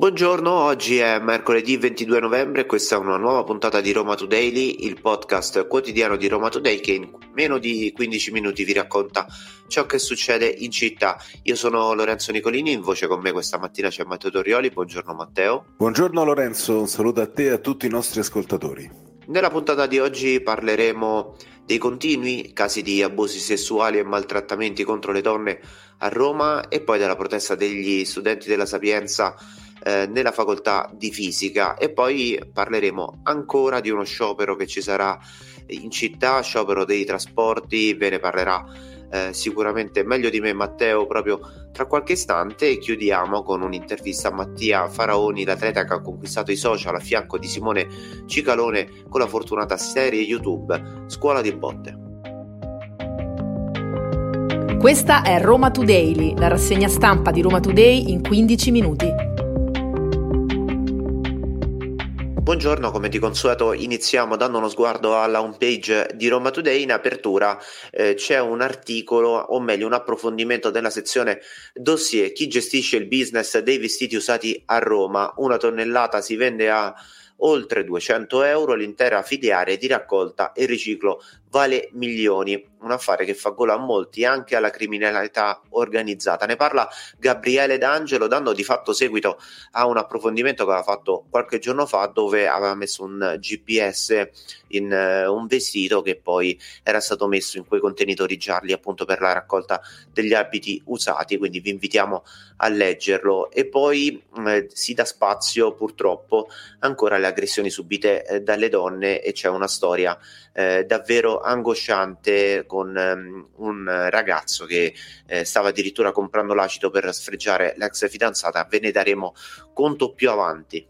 Buongiorno, oggi è mercoledì 22 novembre e questa è una nuova puntata di Roma Today, il podcast quotidiano di Roma Today che in meno di 15 minuti vi racconta ciò che succede in città. Io sono Lorenzo Nicolini, in voce con me questa mattina c'è Matteo Torioli. Buongiorno Matteo. Buongiorno Lorenzo, un saluto a te e a tutti i nostri ascoltatori. Nella puntata di oggi parleremo dei continui casi di abusi sessuali e maltrattamenti contro le donne a Roma e poi della protesta degli studenti della Sapienza eh, nella facoltà di fisica e poi parleremo ancora di uno sciopero che ci sarà in città, sciopero dei trasporti, ve ne parlerà eh, sicuramente meglio di me Matteo proprio tra qualche istante e chiudiamo con un'intervista a Mattia Faraoni, l'atleta che ha conquistato i social a fianco di Simone Cicalone con la fortunata serie YouTube Scuola di Botte. Questa è Roma Today, la rassegna stampa di Roma Today in 15 minuti. Buongiorno, come di consueto iniziamo dando uno sguardo alla homepage di Roma Today. In apertura eh, c'è un articolo, o meglio un approfondimento della sezione dossier chi gestisce il business dei vestiti usati a Roma. Una tonnellata si vende a oltre 200 euro, l'intera filiale di raccolta e riciclo vale milioni, un affare che fa gola a molti anche alla criminalità organizzata. Ne parla Gabriele D'Angelo dando di fatto seguito a un approfondimento che aveva fatto qualche giorno fa dove aveva messo un GPS in uh, un vestito che poi era stato messo in quei contenitori gialli appunto per la raccolta degli abiti usati, quindi vi invitiamo a leggerlo. E poi uh, si dà spazio purtroppo ancora alle aggressioni subite uh, dalle donne e c'è una storia davvero angosciante con um, un ragazzo che eh, stava addirittura comprando l'acido per sfregiare l'ex fidanzata. Ve ne daremo conto più avanti.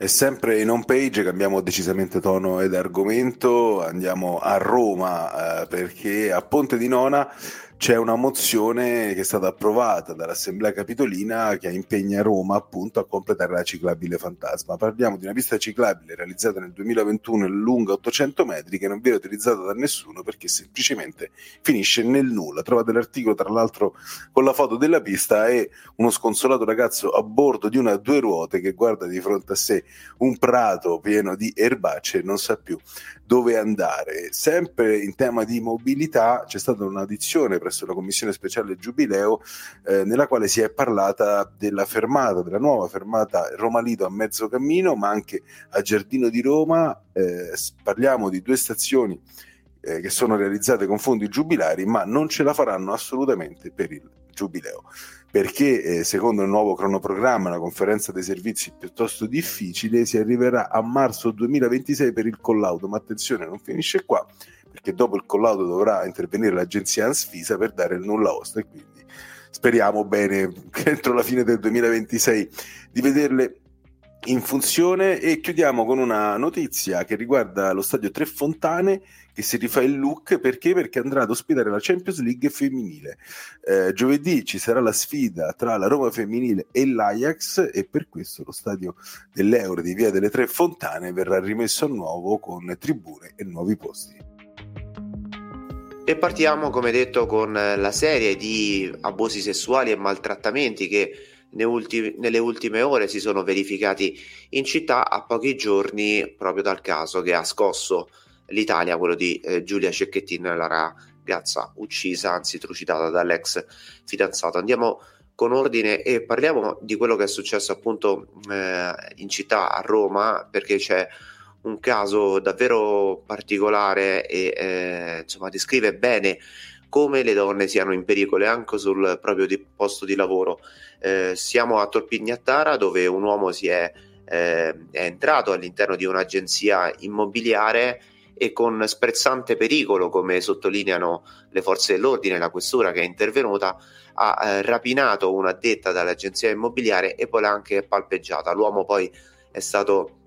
E sempre in home page cambiamo decisamente tono ed argomento, andiamo a Roma eh, perché a Ponte di Nona c'è una mozione che è stata approvata dall'Assemblea Capitolina che impegna Roma appunto a completare la ciclabile fantasma. Parliamo di una pista ciclabile realizzata nel 2021 e lunga 800 metri che non viene utilizzata da nessuno perché semplicemente finisce nel nulla. Trovate l'articolo tra l'altro con la foto della pista e uno sconsolato ragazzo a bordo di una due ruote che guarda di fronte a sé un prato pieno di erbacce e non sa più dove andare. Sempre in tema di mobilità c'è stata un'audizione presso la Commissione Speciale Giubileo, eh, nella quale si è parlata della fermata, della nuova fermata Roma Lido a mezzo cammino, ma anche a Giardino di Roma. Eh, parliamo di due stazioni eh, che sono realizzate con fondi giubilari, ma non ce la faranno assolutamente per il giubileo. Perché eh, secondo il nuovo cronoprogramma, una conferenza dei servizi piuttosto difficile, si arriverà a marzo 2026 per il collaudo, ma attenzione, non finisce qua, perché dopo il collaudo dovrà intervenire l'agenzia Ansfisa per dare il nulla osta e quindi speriamo bene che entro la fine del 2026 di vederle in funzione e chiudiamo con una notizia che riguarda lo stadio Tre Fontane che si rifà il look perché? Perché andrà ad ospitare la Champions League femminile. Eh, giovedì ci sarà la sfida tra la Roma femminile e l'Ajax e per questo lo stadio dell'Euro di Via delle Tre Fontane verrà rimesso a nuovo con tribune e nuovi posti. E partiamo, come detto, con la serie di abusi sessuali e maltrattamenti che nelle ultime ore si sono verificati in città a pochi giorni proprio dal caso che ha scosso l'Italia, quello di eh, Giulia Cecchettin, la ragazza uccisa, anzi trucidata dall'ex fidanzato. Andiamo con ordine e parliamo di quello che è successo appunto eh, in città a Roma perché c'è un caso davvero particolare e eh, insomma descrive bene come le donne siano in pericolo anche sul proprio di posto di lavoro. Eh, siamo a Torpignattara dove un uomo si è, eh, è entrato all'interno di un'agenzia immobiliare e con sprezzante pericolo, come sottolineano le forze dell'ordine, la questura che è intervenuta, ha eh, rapinato un'addetta dall'agenzia immobiliare e poi l'ha anche palpeggiata. L'uomo poi è stato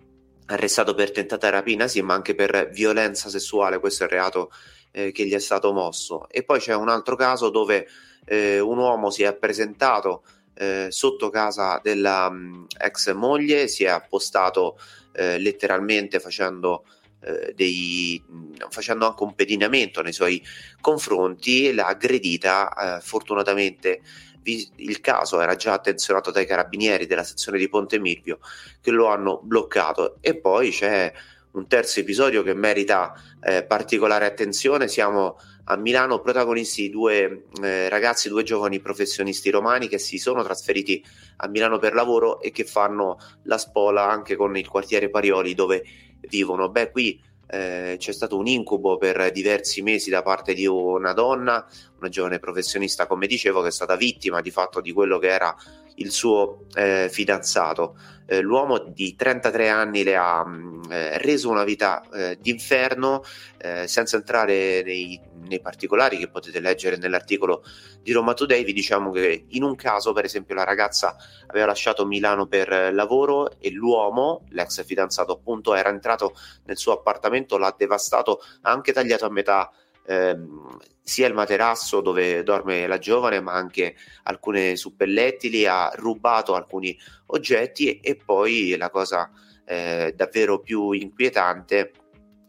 arrestato per tentata rapina, sì, ma anche per violenza sessuale, questo è il reato eh, che gli è stato mosso. E poi c'è un altro caso dove eh, un uomo si è presentato eh, sotto casa della mh, mm, ex moglie, si è appostato eh, letteralmente facendo eh, dei, mm, facendo anche un pedinamento nei suoi confronti, l'ha aggredita, eh, fortunatamente il caso era già attenzionato dai carabinieri della sezione di Ponte Milvio che lo hanno bloccato e poi c'è un terzo episodio che merita eh, particolare attenzione. Siamo a Milano protagonisti due eh, ragazzi, due giovani professionisti romani che si sono trasferiti a Milano per lavoro e che fanno la spola anche con il quartiere Parioli dove vivono. Beh, qui eh, c'è stato un incubo per diversi mesi da parte di una donna, una giovane professionista, come dicevo, che è stata vittima di fatto di quello che era il suo eh, fidanzato. Eh, l'uomo di 33 anni le ha mh, mm, eh, reso una vita eh, d'inferno, eh, senza entrare nei, nei, particolari che potete leggere nell'articolo di Roma Today. Vi diciamo che in un caso, per esempio, la ragazza aveva lasciato Milano per lavoro e l'uomo, l'ex fidanzato, appunto, era entrato nel suo appartamento, l'ha devastato, ha anche tagliato a metà ehm, sia il materasso dove dorme la giovane, ma anche alcune suppellettili, ha rubato alcuni oggetti e, e poi la cosa eh, davvero più inquietante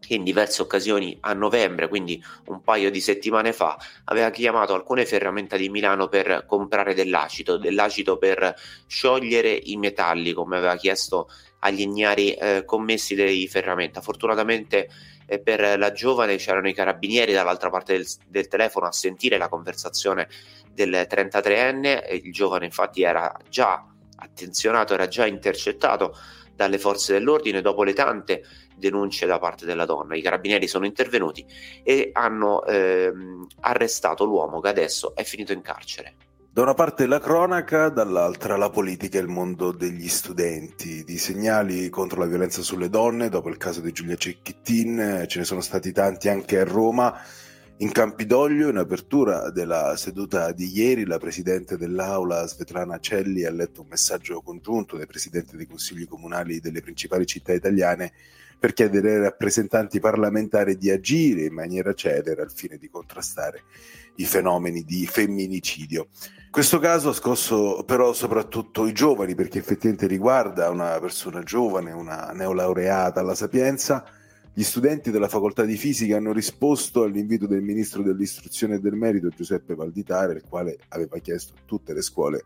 in diverse occasioni a novembre, quindi un paio di settimane fa, aveva chiamato alcune ferramenta di Milano per comprare dell'acido, dell'acido per sciogliere i metalli, come aveva chiesto agli ignari eh, commessi dei ferramenta. Fortunatamente e per la giovane c'erano i carabinieri dall'altra parte del, del telefono a sentire la conversazione del 33enne e il giovane infatti era già attenzionato, era già intercettato dalle forze dell'ordine dopo le tante denunce da parte della donna. I carabinieri sono intervenuti e hanno ehm, arrestato l'uomo che adesso è finito in carcere. Da una parte la cronaca, dall'altra la politica e il mondo degli studenti. Di segnali contro la violenza sulle donne, dopo il caso di Giulia Cecchettin, ce ne sono stati tanti anche a Roma. In Campidoglio, in apertura della seduta di ieri, la Presidente dell'Aula, Svetlana Celli, ha letto un messaggio congiunto dai Presidenti dei Consigli Comunali delle principali città italiane per chiedere ai rappresentanti parlamentari di agire in maniera celere al fine di contrastare i fenomeni di femminicidio. Questo caso ha scosso però soprattutto i giovani perché effettivamente riguarda una persona giovane, una neolaureata alla Sapienza. Gli studenti della facoltà di fisica hanno risposto all'invito del ministro dell'istruzione e del merito Giuseppe Valditare, il quale aveva chiesto a tutte le scuole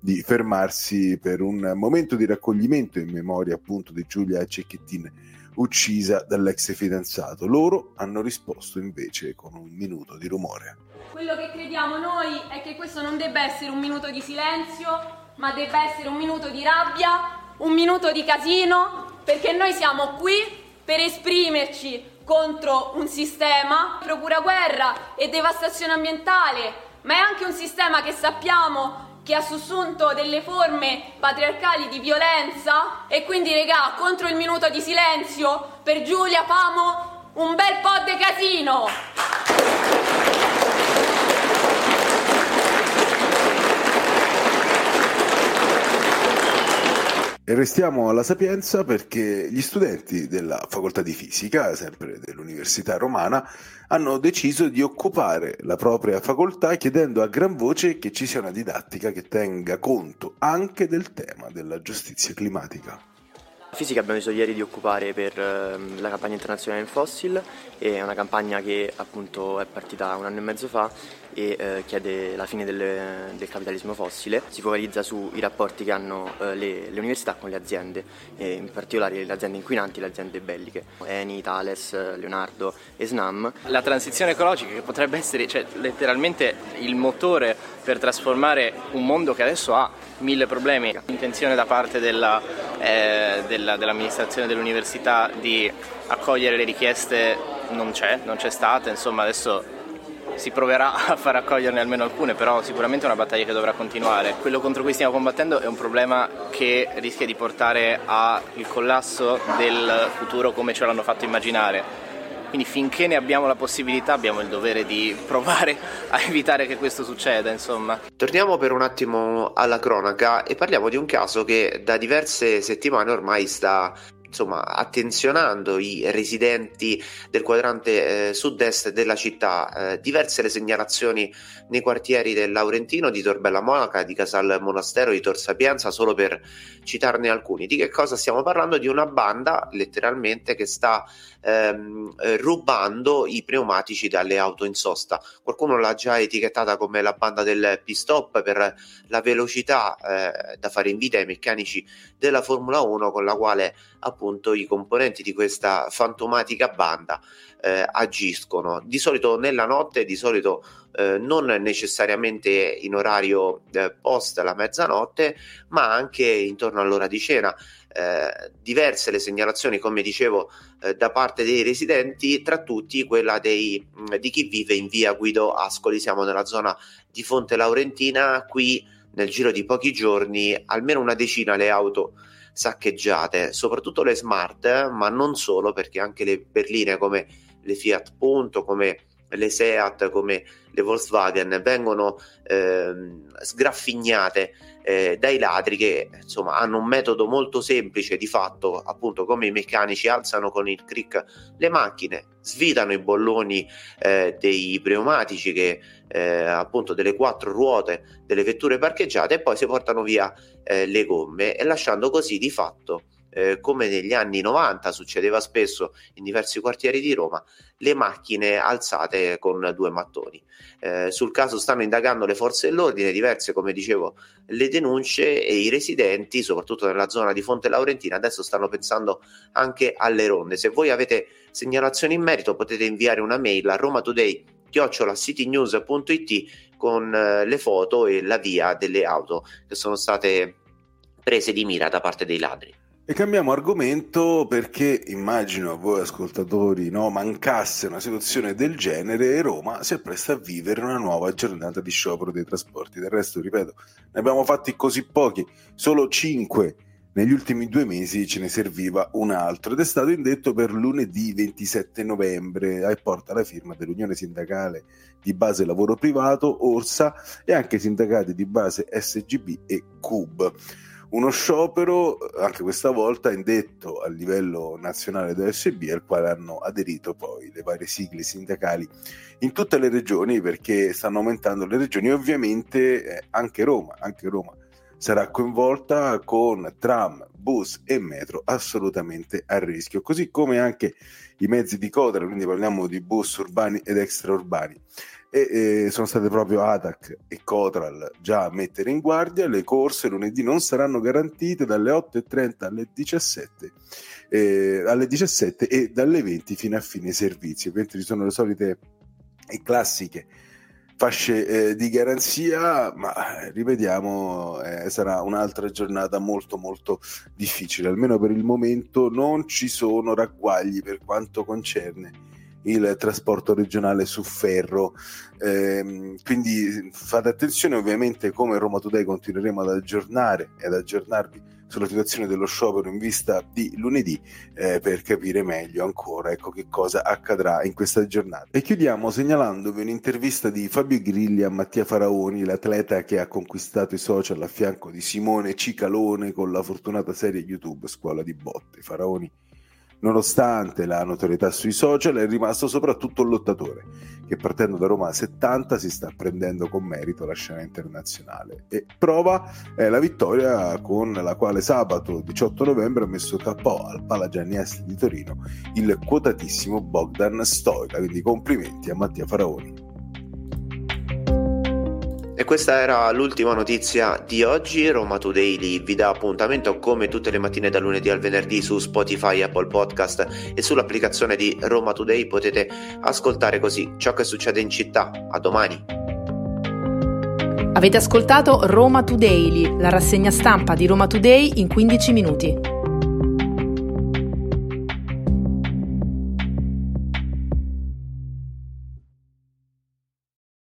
di fermarsi per un momento di raccoglimento in memoria appunto di Giulia Cecchettin uccisa dall'ex fidanzato. Loro hanno risposto invece con un minuto di rumore. Quello che crediamo noi è che questo non debba essere un minuto di silenzio, ma debba essere un minuto di rabbia, un minuto di casino, perché noi siamo qui per esprimerci contro un sistema che procura guerra e devastazione ambientale, ma è anche un sistema che sappiamo che ha sussunto delle forme patriarcali di violenza e quindi regà contro il minuto di silenzio per Giulia Famo un bel po' di casino. E restiamo alla Sapienza perché gli studenti della facoltà di fisica, sempre dell'Università Romana, hanno deciso di occupare la propria facoltà chiedendo a gran voce che ci sia una didattica che tenga conto anche del tema della giustizia climatica. Fisica abbiamo deciso ieri di occupare per ehm, la campagna internazionale in Fossil, è una campagna che appunto è partita un anno e mezzo fa e eh, chiede la fine del, del, capitalismo fossile, si focalizza sui rapporti che hanno eh, le, le, università con le aziende, in particolare le aziende inquinanti e le aziende belliche, Eni, Thales, Leonardo e Snam. La transizione ecologica che potrebbe essere cioè, letteralmente il motore per trasformare un mondo che adesso ha mille problemi. L'intenzione da parte della, eh, della, dell'amministrazione dell'università di accogliere le richieste non c'è, non c'è stata, insomma adesso si proverà a far accoglierne almeno alcune, però sicuramente è una battaglia che dovrà continuare. Quello contro cui stiamo combattendo è un problema che rischia di portare al collasso del futuro come ce l'hanno fatto immaginare. Quindi finché ne abbiamo la possibilità abbiamo il dovere di provare a evitare che questo succeda, insomma. Torniamo per un attimo alla cronaca e parliamo di un caso che da diverse settimane ormai sta insomma, attenzionando i residenti del quadrante eh, sud-est della città. Eh, diverse le segnalazioni nei quartieri del Laurentino, di Tor Bella Monaca, di Casal Monastero, di Tor Sapienza, solo per citarne alcuni. Di che cosa stiamo parlando? Di una banda, letteralmente, che sta ehm, eh, rubando i pneumatici dalle auto in sosta. Qualcuno l'ha già etichettata come la banda del pit-stop per la velocità eh, da fare invidia ai meccanici della Formula 1 con la quale appunto i componenti di questa fantomatica banda eh, agiscono di solito nella notte, di solito eh, non necessariamente in orario eh, post la mezzanotte, ma anche intorno all'ora di cena. Eh, diverse le segnalazioni, come dicevo, eh, da parte dei residenti, tra tutti quella dei, mh, di chi vive in via Guido Ascoli. Siamo nella zona di Fonte Laurentina, qui nel giro di pochi giorni almeno una decina le auto saccheggiate, soprattutto le smart, ma non solo, perché anche le berline come le Fiat Punto, come le Seat, come le Volkswagen vengono eh, sgraffignate eh, dai ladri che insomma hanno un metodo molto semplice di fatto appunto come i meccanici alzano con il click le macchine svitano i bolloni eh, dei pneumatici che eh, appunto delle quattro ruote delle vetture parcheggiate e poi si portano via eh, le gomme e lasciando così di fatto eh, come negli anni 90 succedeva spesso in diversi quartieri di Roma, le macchine alzate con due mattoni. Eh, sul caso stanno indagando le forze dell'ordine, diverse come dicevo le denunce e i residenti, soprattutto nella zona di Fonte Laurentina, adesso stanno pensando anche alle ronde. Se voi avete segnalazioni in merito potete inviare una mail a romatoday citynews.it con eh, le foto e la via delle auto che sono state prese di mira da parte dei ladri. E cambiamo argomento perché immagino a voi ascoltatori no, mancasse una situazione del genere e Roma si appresta a vivere una nuova giornata di sciopero dei trasporti. Del resto, ripeto, ne abbiamo fatti così pochi, solo 5 negli ultimi due mesi ce ne serviva un altro ed è stato indetto per lunedì 27 novembre. E porta la firma dell'Unione Sindacale di Base Lavoro Privato, Orsa e anche sindacati di base SGB e CUB uno sciopero anche questa volta indetto a livello nazionale dell'SB al quale hanno aderito poi le varie sigle sindacali in tutte le regioni perché stanno aumentando le regioni. Ovviamente eh, anche Roma, anche Roma sarà coinvolta con tram, bus e metro assolutamente a rischio, così come anche i mezzi di coda, quindi parliamo di bus urbani ed extraurbani. E, e sono state proprio ATAC e Cotral già a mettere in guardia le corse lunedì non saranno garantite dalle 8.30 alle 17 eh, alle 17 e dalle 20 fino a fine servizio mentre ci sono le solite e classiche fasce eh, di garanzia, ma ripetiamo, eh, sarà un'altra giornata molto molto difficile, almeno per il momento non ci sono ragguagli per quanto concerne il trasporto regionale su ferro. Eh, quindi fate attenzione, ovviamente come Roma Today continueremo ad aggiornare ed aggiornarvi sulla situazione dello sciopero in vista di lunedì eh, per capire meglio ancora ecco, che cosa accadrà in questa giornata. E chiudiamo segnalandovi un'intervista di Fabio Grilli a Mattia Faraoni, l'atleta che ha conquistato i social a fianco di Simone Cicalone con la fortunata serie YouTube Scuola di Botte. Faraoni Nonostante la notorietà sui social, è rimasto soprattutto un lottatore che partendo da Roma 70 si sta prendendo con merito la scena internazionale e prova è la vittoria con la quale sabato 18 novembre ha messo KO al Palagiani Est di Torino il quotatissimo Bogdan Stoica, quindi complimenti a Mattia Faraoni. E questa era l'ultima notizia di oggi. Roma Today vi dà appuntamento come tutte le mattine da lunedì al venerdì su Spotify, Apple Podcast e sull'applicazione di Roma Today potete ascoltare così ciò che succede in città. A domani. Avete ascoltato Roma Today, la rassegna stampa di Roma Today in 15 minuti.